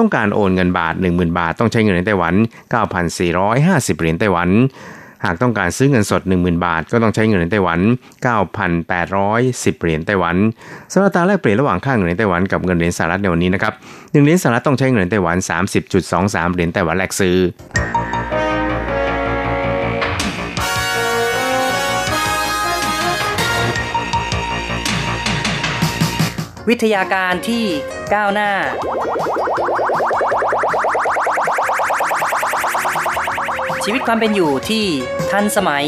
ต้องการโอนเงินบาท 10,000 บาท ต้องใช้เงินในไต้หวัน 9,450 เหรียญไต้หวัน หากต้องการซื้อเงินสด 10,000 บาท ก็ต้องใช้เงินในไต้หวัน 9,810 เหรียญไต้หวันสำหรับตาแลกเปลี่ยนระหว่างค่าเงินในไต้หวันกับเงินเหรียญสหรัฐในวันนี้นะครับ1เหรียญสหรัฐต้องใช้เงินในไต้หวัน 30.23 เหรียญไต้หวันแลกซื้อ วิทยาการที่ก้าวหน้า ชีวิตความเป็นอยู่ที่ทันสมัย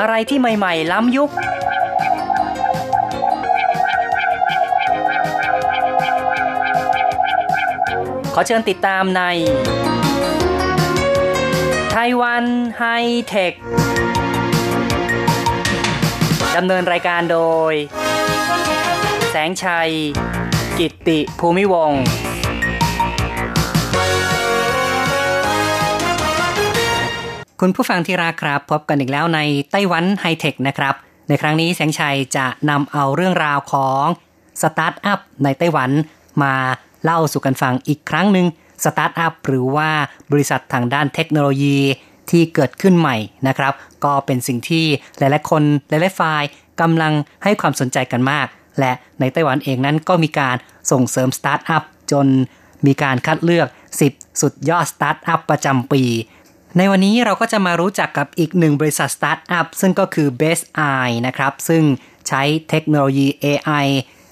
อะไรที่ใหม่ ๆ ล้ำยุคขอเชิญติดตามในไต้หวันไฮเทค ดำเนินรายการโดย แสงชัย กิตติภูมิวงศ์คุณผู้ฟังที่รักครับ พบกันอีกแล้วในไต้หวันไฮเทคนะครับ ในครั้งนี้แสงชัยจะนำเอาเรื่องราวของสตาร์ทอัพในไต้หวันมาเล่าสู่กันฟังอีกครั้งหนึ่งสตาร์ทอัพหรือว่าบริษัททางด้านเทคโนโลยี ที่เกิดขึ้นใหม่นะครับ ก็เป็นสิ่งที่หลาย ๆ คนหลาย ๆ ฝ่ายกำลังให้ความสนใจกันมาก และในไต้หวันเองนั้นก็มีการส่งเสริมสตาร์ทอัพจนมีการคัดเลือก 10 สุดยอดสตาร์ทอัพประจำปี ในวันนี้เราก็จะมารู้จักกับอีกหนึ่งบริษัทสตาร์ทอัพซึ่งก็คือ Best Eye นะครับ ซึ่งใช้เทคโนโลยี AI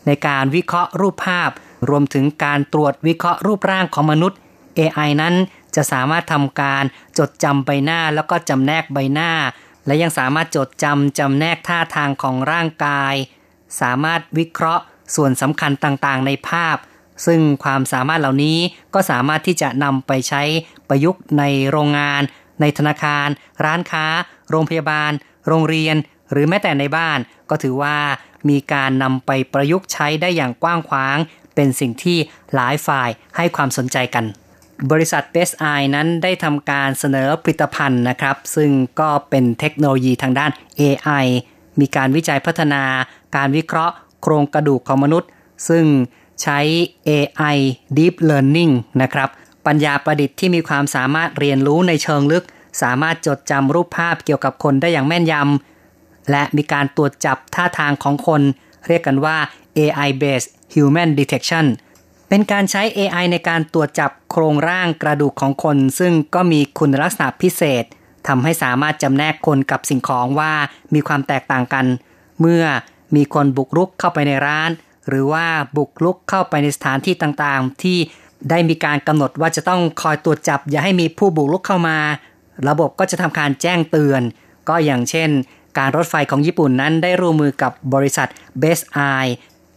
ในการวิเคราะห์รูปภาพ รวมถึงการตรวจวิเคราะห์รูปร่างของมนุษย์ AI นั้นจะสามารถทำการจดจำใบหน้าแล้วก็จำแนกใบหน้า และยังสามารถจดจำจำแนกท่าทางของร่างกาย สามารถวิเคราะห์ส่วนสำคัญต่างๆ ในภาพ ซึ่งความสามารถเหล่านี้ก็สามารถที่จะนำไปใช้ประยุกต์ในโรงงาน ในธนาคาร ร้านค้า โรงพยาบาล โรงเรียน หรือแม้แต่ในบ้าน ก็ถือว่ามีการนำไปประยุกต์ใช้ได้อย่างกว้างขวาง เป็นสิ่งที่หลายฝ่ายให้ความสนใจกัน บริษัท Best Eye นั้นได้ทำการเสนอผลิตภัณฑ์นะครับ ซึ่งก็เป็นเทคโนโลยีทางด้าน AI มีการวิจัยพัฒนา การวิเคราะห์ โครงกระดูกของมนุษย์ ซึ่งใช้ AI Deep Learning นะครับ ปัญญาประดิษฐ์ที่มีความสามารถเรียนรู้ในเชิงลึก สามารถจดจำรูปภาพเกี่ยวกับคนได้อย่างแม่นยำและมีการตรวจจับท่าทางของคน เรียกกันว่า AI based human detection เป็นการใช้ AI ในการตรวจจับโครงร่างกระดูกของคน ซึ่งก็มีคุณลักษณะพิเศษทำให้สามารถจำแนกคนกับสิ่งของว่ามีความแตกต่างกัน เมื่อมีคนบุกรุกเข้าไปในร้าน หรือว่าบุกรุกเข้าไปในสถานที่ต่างๆ ที่ได้มีการกำหนดว่าจะต้องคอยตรวจจับ อย่าให้มีผู้บุกรุกเข้ามา ระบบก็จะทำการแจ้งเตือน ก็อย่างเช่น การรถไฟของญี่ปุ่นนั้นได้ร่วมมือกับบริษัท Best Eye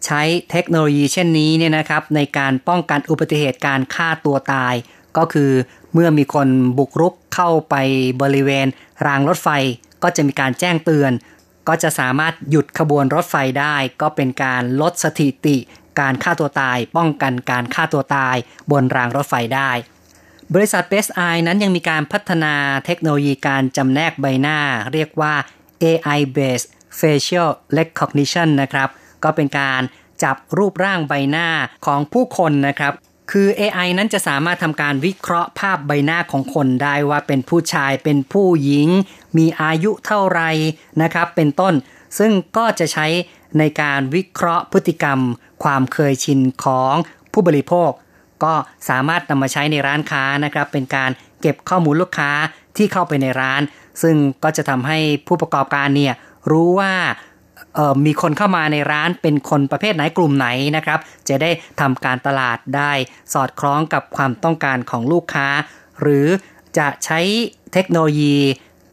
ใช้เทคโนโลยีเช่นนี้เนี่ยนะครับในการป้องกันอุบัติเหตุการฆ่าตัวตาย ก็คือเมื่อมีคนบุกรุกเข้าไปบริเวณ รางรถไฟก็จะมีการแจ้งเตือน ก็จะสามารถหยุดขบวนรถไฟได้ ก็เป็นการลดสถิติ การฆ่าตัวตาย ป้องกันการฆ่าตัวตาย บนรางรถไฟได้ บริษัท Best Eye นั้นยังมีการพัฒนาเทคโนโลยีการจำแนกใบหน้า เรียกว่า AI based facial recognition นะครับ ก็เป็นการจับรูปร่างใบหน้าของผู้คนนะครับคือ AI นั้นจะสามารถทำการวิเคราะห์ภาพใบหน้าของคนได้ว่าเป็นผู้ชายเป็นผู้หญิง มีอายุเท่าไรนะครับ เป็นต้น ซึ่งก็จะใช้ในการวิเคราะห์พฤติกรรม ความเคยชินของผู้บริโภค ก็สามารถนำมาใช้ในร้านค้านะครับ เป็นการเก็บข้อมูลลูกค้าที่เข้าไปในร้าน ซึ่งก็จะทำให้ผู้ประกอบการเนี่ยรู้ว่า มีคนเข้ามาในร้านเป็นคนประเภทไหนกลุ่มไหนนะครับ จะได้ทำการตลาดได้สอดคล้องกับความต้องการของลูกค้า หรือจะใช้เทคโนโลยี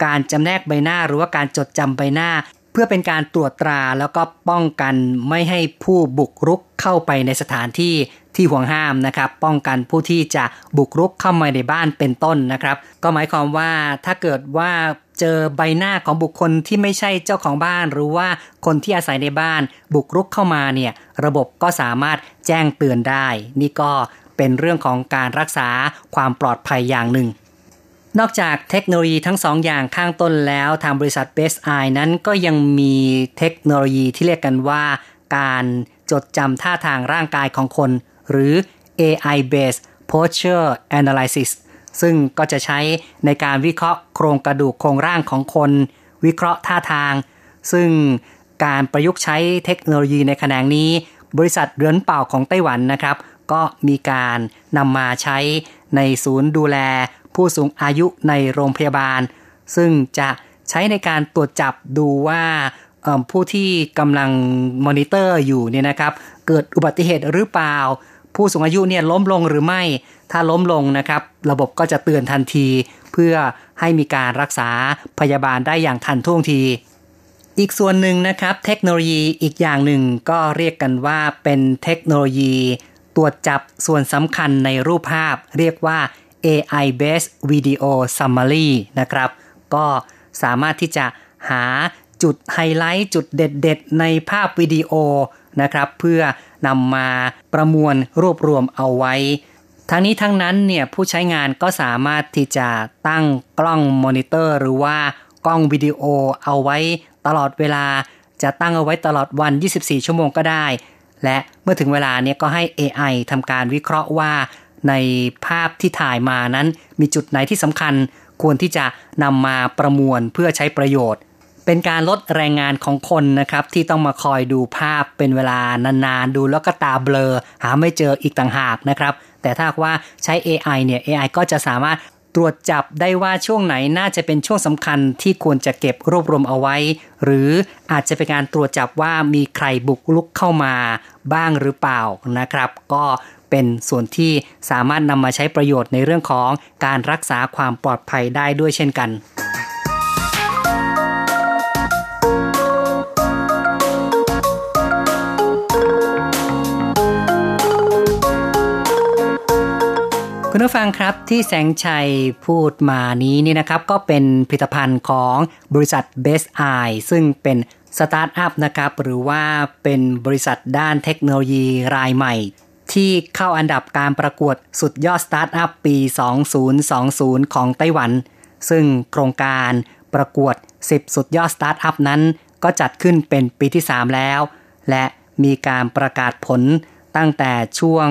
การจำแนกใบหน้าหรือว่าการจดจำใบหน้า เพื่อเป็นการตรวจตราแล้วก็ป้องกันไม่ให้ผู้บุกรุกเข้าไปในสถานที่ที่ห่วงห้ามนะครับ ป้องกันผู้ที่จะบุกรุกเข้ามาในบ้านเป็นต้นนะครับ ก็หมายความว่าถ้าเกิดว่า เจอใบหน้าของบุคคลที่ไม่ใช่เจ้าของบ้าน หรือว่าคนที่อาศัยในบ้าน บุกรุกเข้ามาเนี่ยระบบก็สามารถแจ้งเตือนได้ นี่ก็เป็นเรื่องของการรักษาความปลอดภัยอย่างหนึ่ง นอกจากเทคโนโลยีทั้งสองอย่างข้างต้นแล้วทางบริษัท Best Eye นั้นก็ยังมีเทคโนโลยีที่เรียกกันว่า การจดจำท่าทางร่างกายของคน หรือ AI based posture analysis ซึ่งก็จะใช้ในการวิเคราะห์โครงกระดูกโครงร่างของคน วิเคราะห์ท่าทาง ซึ่งการประยุกต์ใช้เทคโนโลยีในแขนงนี้ บริษัทเรือนเป่าของไต้หวันนะครับ ก็มีการนำมาใช้ในศูนย์ดูแล ผู้สูงอายุในโรงพยาบาล ซึ่งจะใช้ในการตรวจจับดูว่าผู้ที่กำลังมอนิเตอร์อยู่เนี่ยนะครับ เกิดอุบัติเหตุหรือเปล่า ผู้สูงอายุเนี่ยล้มลงหรือไม่ ถ้าล้มลงนะครับ ระบบก็จะเตือนทันที เพื่อให้มีการรักษาพยาบาลได้อย่างทันท่วงที อีกส่วนหนึ่งนะครับ เทคโนโลยีอีกอย่างหนึ่งก็เรียกกันว่าเป็นเทคโนโลยีตรวจจับส่วนสำคัญในรูปภาพ เรียกว่า AI based video summary นะครับ ก็สามารถที่จะหาจุดไฮไลท์จุดเด็ด ๆ ในภาพวิดีโอ นะครับ เพื่อนำมาประมวลรวบรวมเอาไว้ ทั้งนี้ทั้งนั้นเนี่ยผู้ใช้งานก็สามารถที่จะตั้งกล้องมอนิเตอร์หรือว่ากล้องวิดีโอเอาไว้ตลอดเวลาจะตั้งเอาไว้ตลอดวัน 24 ชั่วโมงก็ได้ และเมื่อถึงเวลาเนี่ยก็ให้ AI ทำการวิเคราะห์ว่า ในภาพที่ถ่ายมานั้น มีจุดไหนที่สำคัญ ควรที่จะนำมาประมวลเพื่อใช้ประโยชน์ เป็นการลดแรงงานของคนนะครับที่ต้องมาคอยดูภาพเป็นเวลานานๆ ดูแล้วก็ตาเบลอ หาไม่เจออีกต่างหากนะครับ แต่ถ้าว่าใช้ AI เนี่ย AI ก็จะสามารถตรวจจับได้ว่าช่วงไหนน่าจะเป็นช่วงสำคัญที่ควรจะเก็บรวบรวมเอาไว้ หรืออาจจะเป็นการตรวจจับว่ามีใครบุกลุกเข้ามาบ้างหรือเปล่านะครับ ก็เป็นส่วนที่สามารถนำมาใช้ประโยชน์ในเรื่องของการรักษาความปลอดภัยได้ด้วยเช่นกัน คุณผู้ฟังครับที่แสงชัยพูดมานี้นี่นะครับก็เป็นผลิตภัณฑ์ของบริษัท Best Eye ซึ่งเป็นสตาร์ทอัพนะครับหรือว่าเป็นบริษัทด้านเทคโนโลยีรายใหม่ ที่เข้าอันดับการประกวดสุดยอดสตาร์ทอัพปี 2020 ของไต้หวัน ซึ่งโครงการประกวด 10 สุดยอดสตาร์ทอัพนั้น ก็จัดขึ้นเป็นปีที่ 3 แล้ว และมีการประกาศผลตั้งแต่ช่วง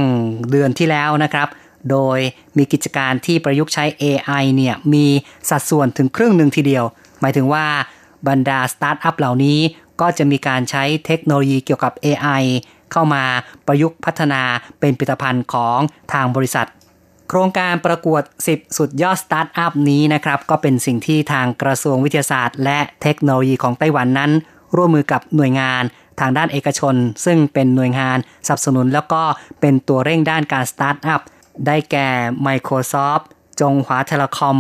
เดือนที่แล้วนะครับ โดยมีกิจการที่ประยุกต์ใช้ AI เนี่ยมีสัดส่วนถึงครึ่งหนึ่งทีเดียว หมายถึงว่าบรรดาสตาร์ทอัพเหล่านี้ก็จะมีการใช้เทคโนโลยีเกี่ยวกับ AI เข้ามาประยุกต์พัฒนาเป็นผลิตภัณฑ์ของทางบริษัท โครงการประกวด 10 สุดยอดสตาร์ทอัพนี้นะครับ ก็เป็นสิ่งที่ทางกระทรวงวิทยาศาสตร์ และเทคโนโลยีของไต้หวันนั้น ร่วมมือกับหน่วยงานทางด้านเอกชน ซึ่งเป็นหน่วยงานสนับสนุนแล้วก็เป็นตัวเร่งด้านการสตาร์ทอัพ ได้แก่ Microsoft จงหวา Telecom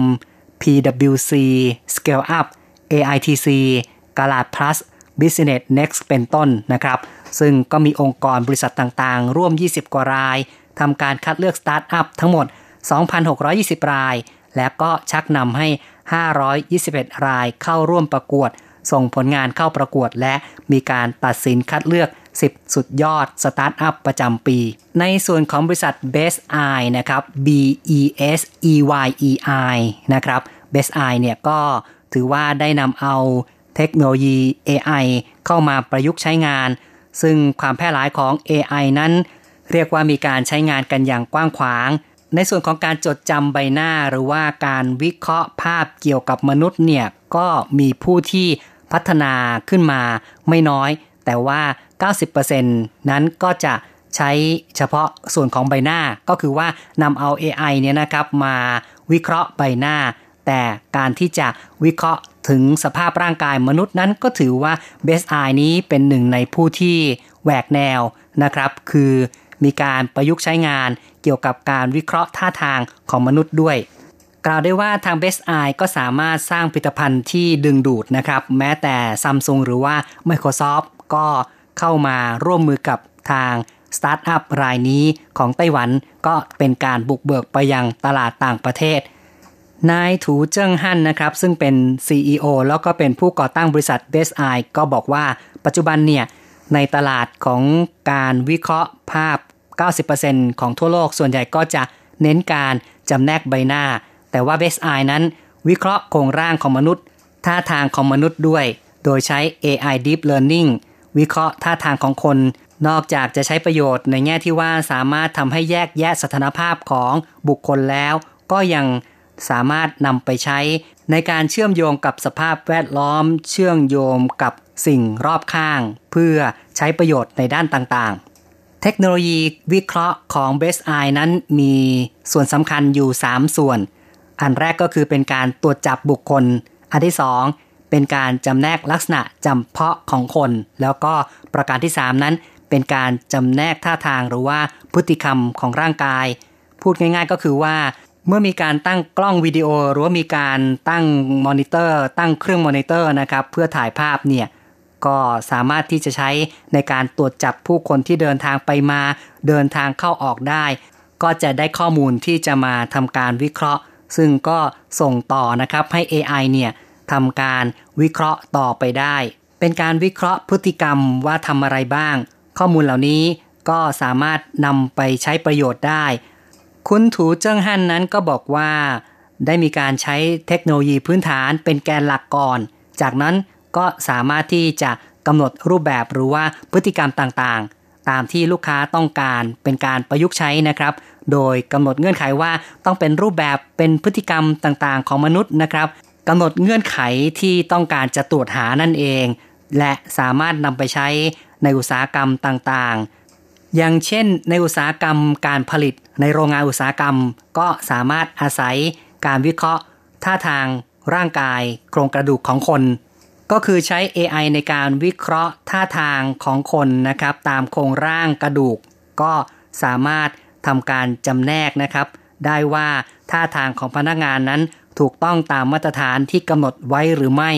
PWC Scale Up AITC Garage Plus Business Next เป็นต้นนะครับ ซึ่งก็มีองค์กรบริษัทต่างๆ ร่วม 20 กว่ารายทำการคัดเลือกสตาร์ทอัพทั้งหมด 2,620 ราย และก็ชักนำให้ 521 รายเข้าร่วมประกวด ส่งผลงานเข้าประกวดและมีการตัดสินคัดเลือก 10 สุดยอดสตาร์ทอัพประจำปี ในส่วนของบริษัท Best Eye นะครับ B E S E Y E I นะครับ Best Eye เนี่ยก็ถือว่าได้นำเอาเทคโนโลยี AI เข้ามาประยุกต์ใช้งาน ซึ่งความแพร่หลายของ AI นั้น เรียกว่ามีการใช้งานกันอย่างกว้างขวาง ในส่วนของการจดจำใบหน้าหรือว่าการวิเคราะห์ภาพเกี่ยวกับมนุษย์เนี่ยก็มีผู้ที่พัฒนาขึ้นมาไม่น้อย แต่ว่า 90%นั้นก็จะใช้เฉพาะส่วนของใบหน้าก็คือว่านำเอา AI เนี่ยนะครับมาวิเคราะห์ใบหน้า แต่การที่จะวิเคราะห์ถึงสภาพร่างกายมนุษย์นั้นก็ถือว่า Best Eye นี้เป็นหนึ่งในผู้ที่แหวกแนวนะครับ คือมีการประยุกต์ใช้งานเกี่ยวกับการวิเคราะห์ท่าทางของมนุษย์ด้วย กล่าวได้ว่าทาง Best Eye ก็สามารถสร้างผลิตภัณฑ์ที่ดึงดูดนะครับ แม้แต่ Samsung หรือว่า Microsoft ก็เข้ามาร่วมมือกับทางสตาร์ทอัพรายนี้ของไต้หวันก็เป็นการบุกเบิกไปยังตลาดต่างประเทศ นายถูเจิ้งฮั่นนะครับ ซึ่งเป็น CEO แล้วก็เป็นผู้ก่อตั้งบริษัท Best Eye ก็บอกว่าปัจจุบันเนี่ย ในตลาดของการวิเคราะห์ภาพ 90%ของทั่วโลกส่วนใหญ่ก็จะเน้นการจำแนกใบหน้า แต่ว่า Best Eye นั้น วิเคราะห์โครงร่างของมนุษย์ ท่าทางของมนุษย์ด้วย โดยใช้ AI Deep Learning วิเคราะห์ท่าทางของคน นอกจากจะใช้ประโยชน์ในแง่ที่ว่าสามารถทำให้แยกแยะสถานภาพของบุคคลแล้ว ก็ยังสามารถนำไปใช้ ในการเชื่อมโยงกับสภาพแวดล้อม เชื่อมโยงกับสิ่งรอบข้าง เพื่อใช้ประโยชน์ในด้านต่างๆ เทคโนโลยีวิเคราะห์ของ Best Eye นั้นมีส่วนสำคัญอยู่ 3 ส่วน อันแรกก็คือเป็นการตรวจจับบุคคล อันที่ 2 เป็นการจำแนกลักษณะจำเพาะของคน แล้วก็ประการที่ 3 นั้น เป็นการจำแนกท่าทางหรือว่าพฤติกรรมของร่างกาย พูดง่ายๆก็คือว่า เมื่อมีการตั้งกล้องวิดีโอ หรือว่ามีการตั้งมอนิเตอร์ ตั้งเครื่องมอนิเตอร์นะครับเพื่อถ่ายภาพเนี่ยก็สามารถที่จะใช้ในการตรวจจับผู้คนที่เดินทางไปมา เดินทางเข้าออกได้ ก็จะได้ข้อมูลที่จะมาทำการวิเคราะห์ ซึ่งก็ส่งต่อนะครับให้ AI เนี่ย ทำการวิเคราะห์ต่อไปได้ เป็นการวิเคราะห์พฤติกรรมว่าทำอะไรบ้าง ข้อมูลเหล่านี้ก็สามารถนำไปใช้ประโยชน์ได้ คุณถูเจิ้งฮั่นนั้นก็บอกว่า ได้มีการใช้เทคโนโลยีพื้นฐานเป็นแกนหลักก่อน จากนั้นก็สามารถที่จะกำหนดรูปแบบหรือว่าพฤติกรรมต่างๆ ตามที่ลูกค้าต้องการเป็นการประยุกต์ใช้นะครับ โดยกำหนดเงื่อนไขว่าต้องเป็นรูปแบบเป็นพฤติกรรมต่างๆ ของมนุษย์นะครับ กำหนดเงื่อนไขที่ต้องการจะตรวจหานั่นเอง และสามารถนำไปใช้ในอุตสาหกรรมต่างๆ อย่างเช่น ในอุตสาหกรรมการผลิตในโรงงานอุตสาหกรรม ก็สามารถอาศัยการวิเคราะห์ท่าทางร่างกาย โครงกระดูกของคน ก็คือใช้ AI ในการวิเคราะห์ท่าทางของคนนะครับ ตามโครงร่างกระดูก ก็สามารถทำการจำแนกนะครับ ได้ว่าท่าทางของพนักงานนั้น ถูกต้องตามมาตรฐานที่กำหนดไว้หรือไม่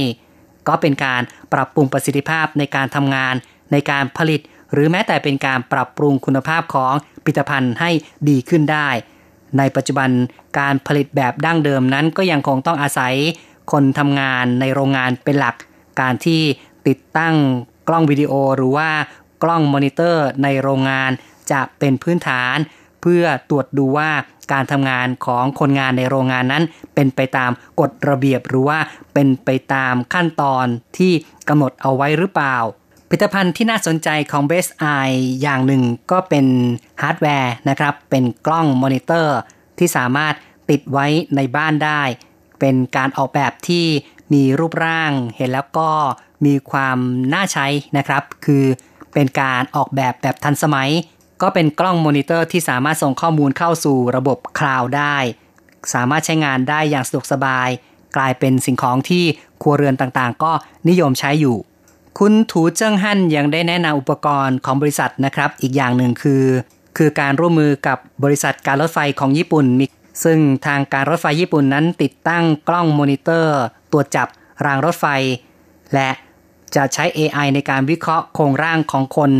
ก็เป็นการปรับปรุงประสิทธิภาพในการทำงาน ในการผลิต หรือแม้แต่เป็นการปรับปรุงคุณภาพของผลิตภัณฑ์ให้ดีขึ้นได้ ในปัจจุบันการผลิตแบบดั้งเดิมนั้นก็ยังคงต้องอาศัย คนทำงานในโรงงานเป็นหลัก การที่ติดตั้งกล้องวิดีโอหรือว่ากล้องมอนิเตอร์ในโรงงานจะเป็นพื้นฐาน เพื่อตรวจดูว่าการทำงานของคนงานในโรงงานนั้น เป็นไปตามกฎระเบียบหรือว่าเป็นไปตามขั้นตอนที่กำหนดเอาไว้หรือเปล่าผลิตภัณฑ์ที่น่าสนใจของ Best Eye อย่างหนึ่งก็เป็นฮาร์ดแวร์นะครับ เป็นกล้องมอนิเตอร์ที่สามารถติดไว้ในบ้านได้ เป็นการออกแบบที่มีรูปร่างเห็นแล้วก็มีความน่าใช้นะครับ คือเป็นการออกแบบแบบทันสมัย ก็เป็นกล้องมอนิเตอร์ที่สามารถส่งข้อมูลเข้าสู่ระบบคลาวด์ได้ สามารถใช้งานได้อย่างสะดวกสบาย กลายเป็นสิ่งของที่ครัวเรือนต่างๆ ก็นิยมใช้อยู่ คุณถูเจิ้งฮั่นยังได้แนะนำอุปกรณ์ของบริษัทนะครับ อีกอย่างหนึ่งคือ คือการร่วมมือกับบริษัทการรถไฟของญี่ปุ่นมีซึ่งทางการรถไฟญี่ปุ่นนั้นติดตั้งกล้องมอนิเตอร์ตรวจจับรางรถไฟ และจะใช้ AI ในการวิเคราะห์โครงร่างของคน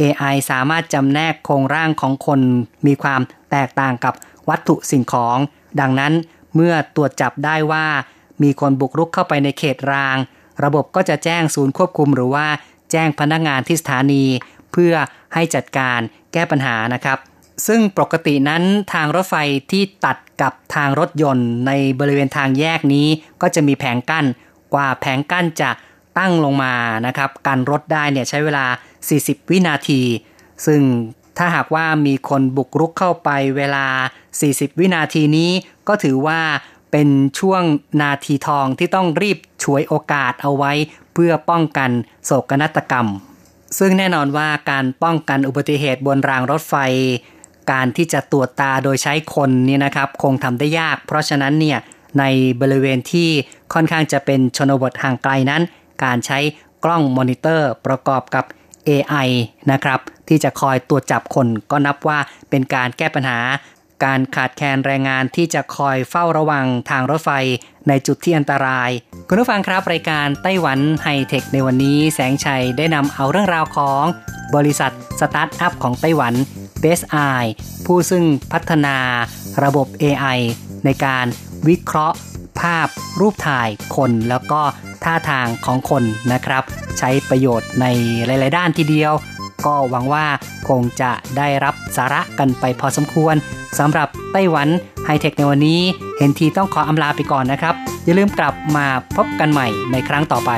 AI สามารถจำแนกโครงร่างของคนมีความแตกต่างกับวัตถุสิ่งของ ดังนั้นเมื่อตรวจจับได้ว่า มีคนบุกรุกเข้าไปในเขตราง ระบบก็จะแจ้งศูนย์ควบคุมหรือว่าแจ้งพนักงานที่สถานี เพื่อให้จัดการแก้ปัญหานะครับ ซึ่งปกตินั้นทางรถไฟที่ตัดกับทางรถยนต์ในบริเวณทางแยกนี้ ก็จะมีแผงกั้นกว่าแผงกั้นจะตั้งลงมานะครับกันรถได้เนี่ยใช้เวลา 40 วินาที ซึ่งถ้าหากว่ามีคนบุกรุกเข้าไปเวลา 40 วินาทีนี้ก็ถือว่าเป็นช่วงนาทีทองที่ต้องรีบฉวยโอกาสเอาไว้เพื่อป้องกันโศกนาฏกรรม ซึ่งแน่นอนว่าการป้องกันอุบัติเหตุบนรางรถไฟ การที่จะตรวจตาโดยใช้คนนี่นะครับคงทำได้ยาก เพราะฉะนั้นเนี่ยในบริเวณที่ค่อนข้างจะเป็นชนบทห่างไกลนั้น การใช้กล้องมอนิเตอร์ประกอบกับ AI นะครับที่จะคอยตรวจจับคนก็นับว่าเป็นการแก้ปัญหา การขาดแคลนแรงงานที่จะคอยเฝ้าระวังทางรถไฟในจุดที่อันตราย คุณผู้ฟังครับรายการไต้หวันไฮเทคในวันนี้แสงชัยได้นำเอาเรื่องราวของบริษัทสตาร์ทอัพของไต้หวัน Best Eye ผู้ซึ่งพัฒนาระบบ AI ในการวิเคราะห์ ภาพ รูปถ่ายคนแล้วก็ท่าทางของคนนะครับ ใช้ประโยชน์ในหลาย ๆ ด้านทีเดียว ก็หวังว่าคงจะได้รับสาระกันไปพอสมควรสำหรับไต้หวันไฮเทคในวันนี้เห็นทีต้องขออำลาไปก่อนนะครับ อย่าลืมกลับมาพบกันใหม่ในครั้งต่อไป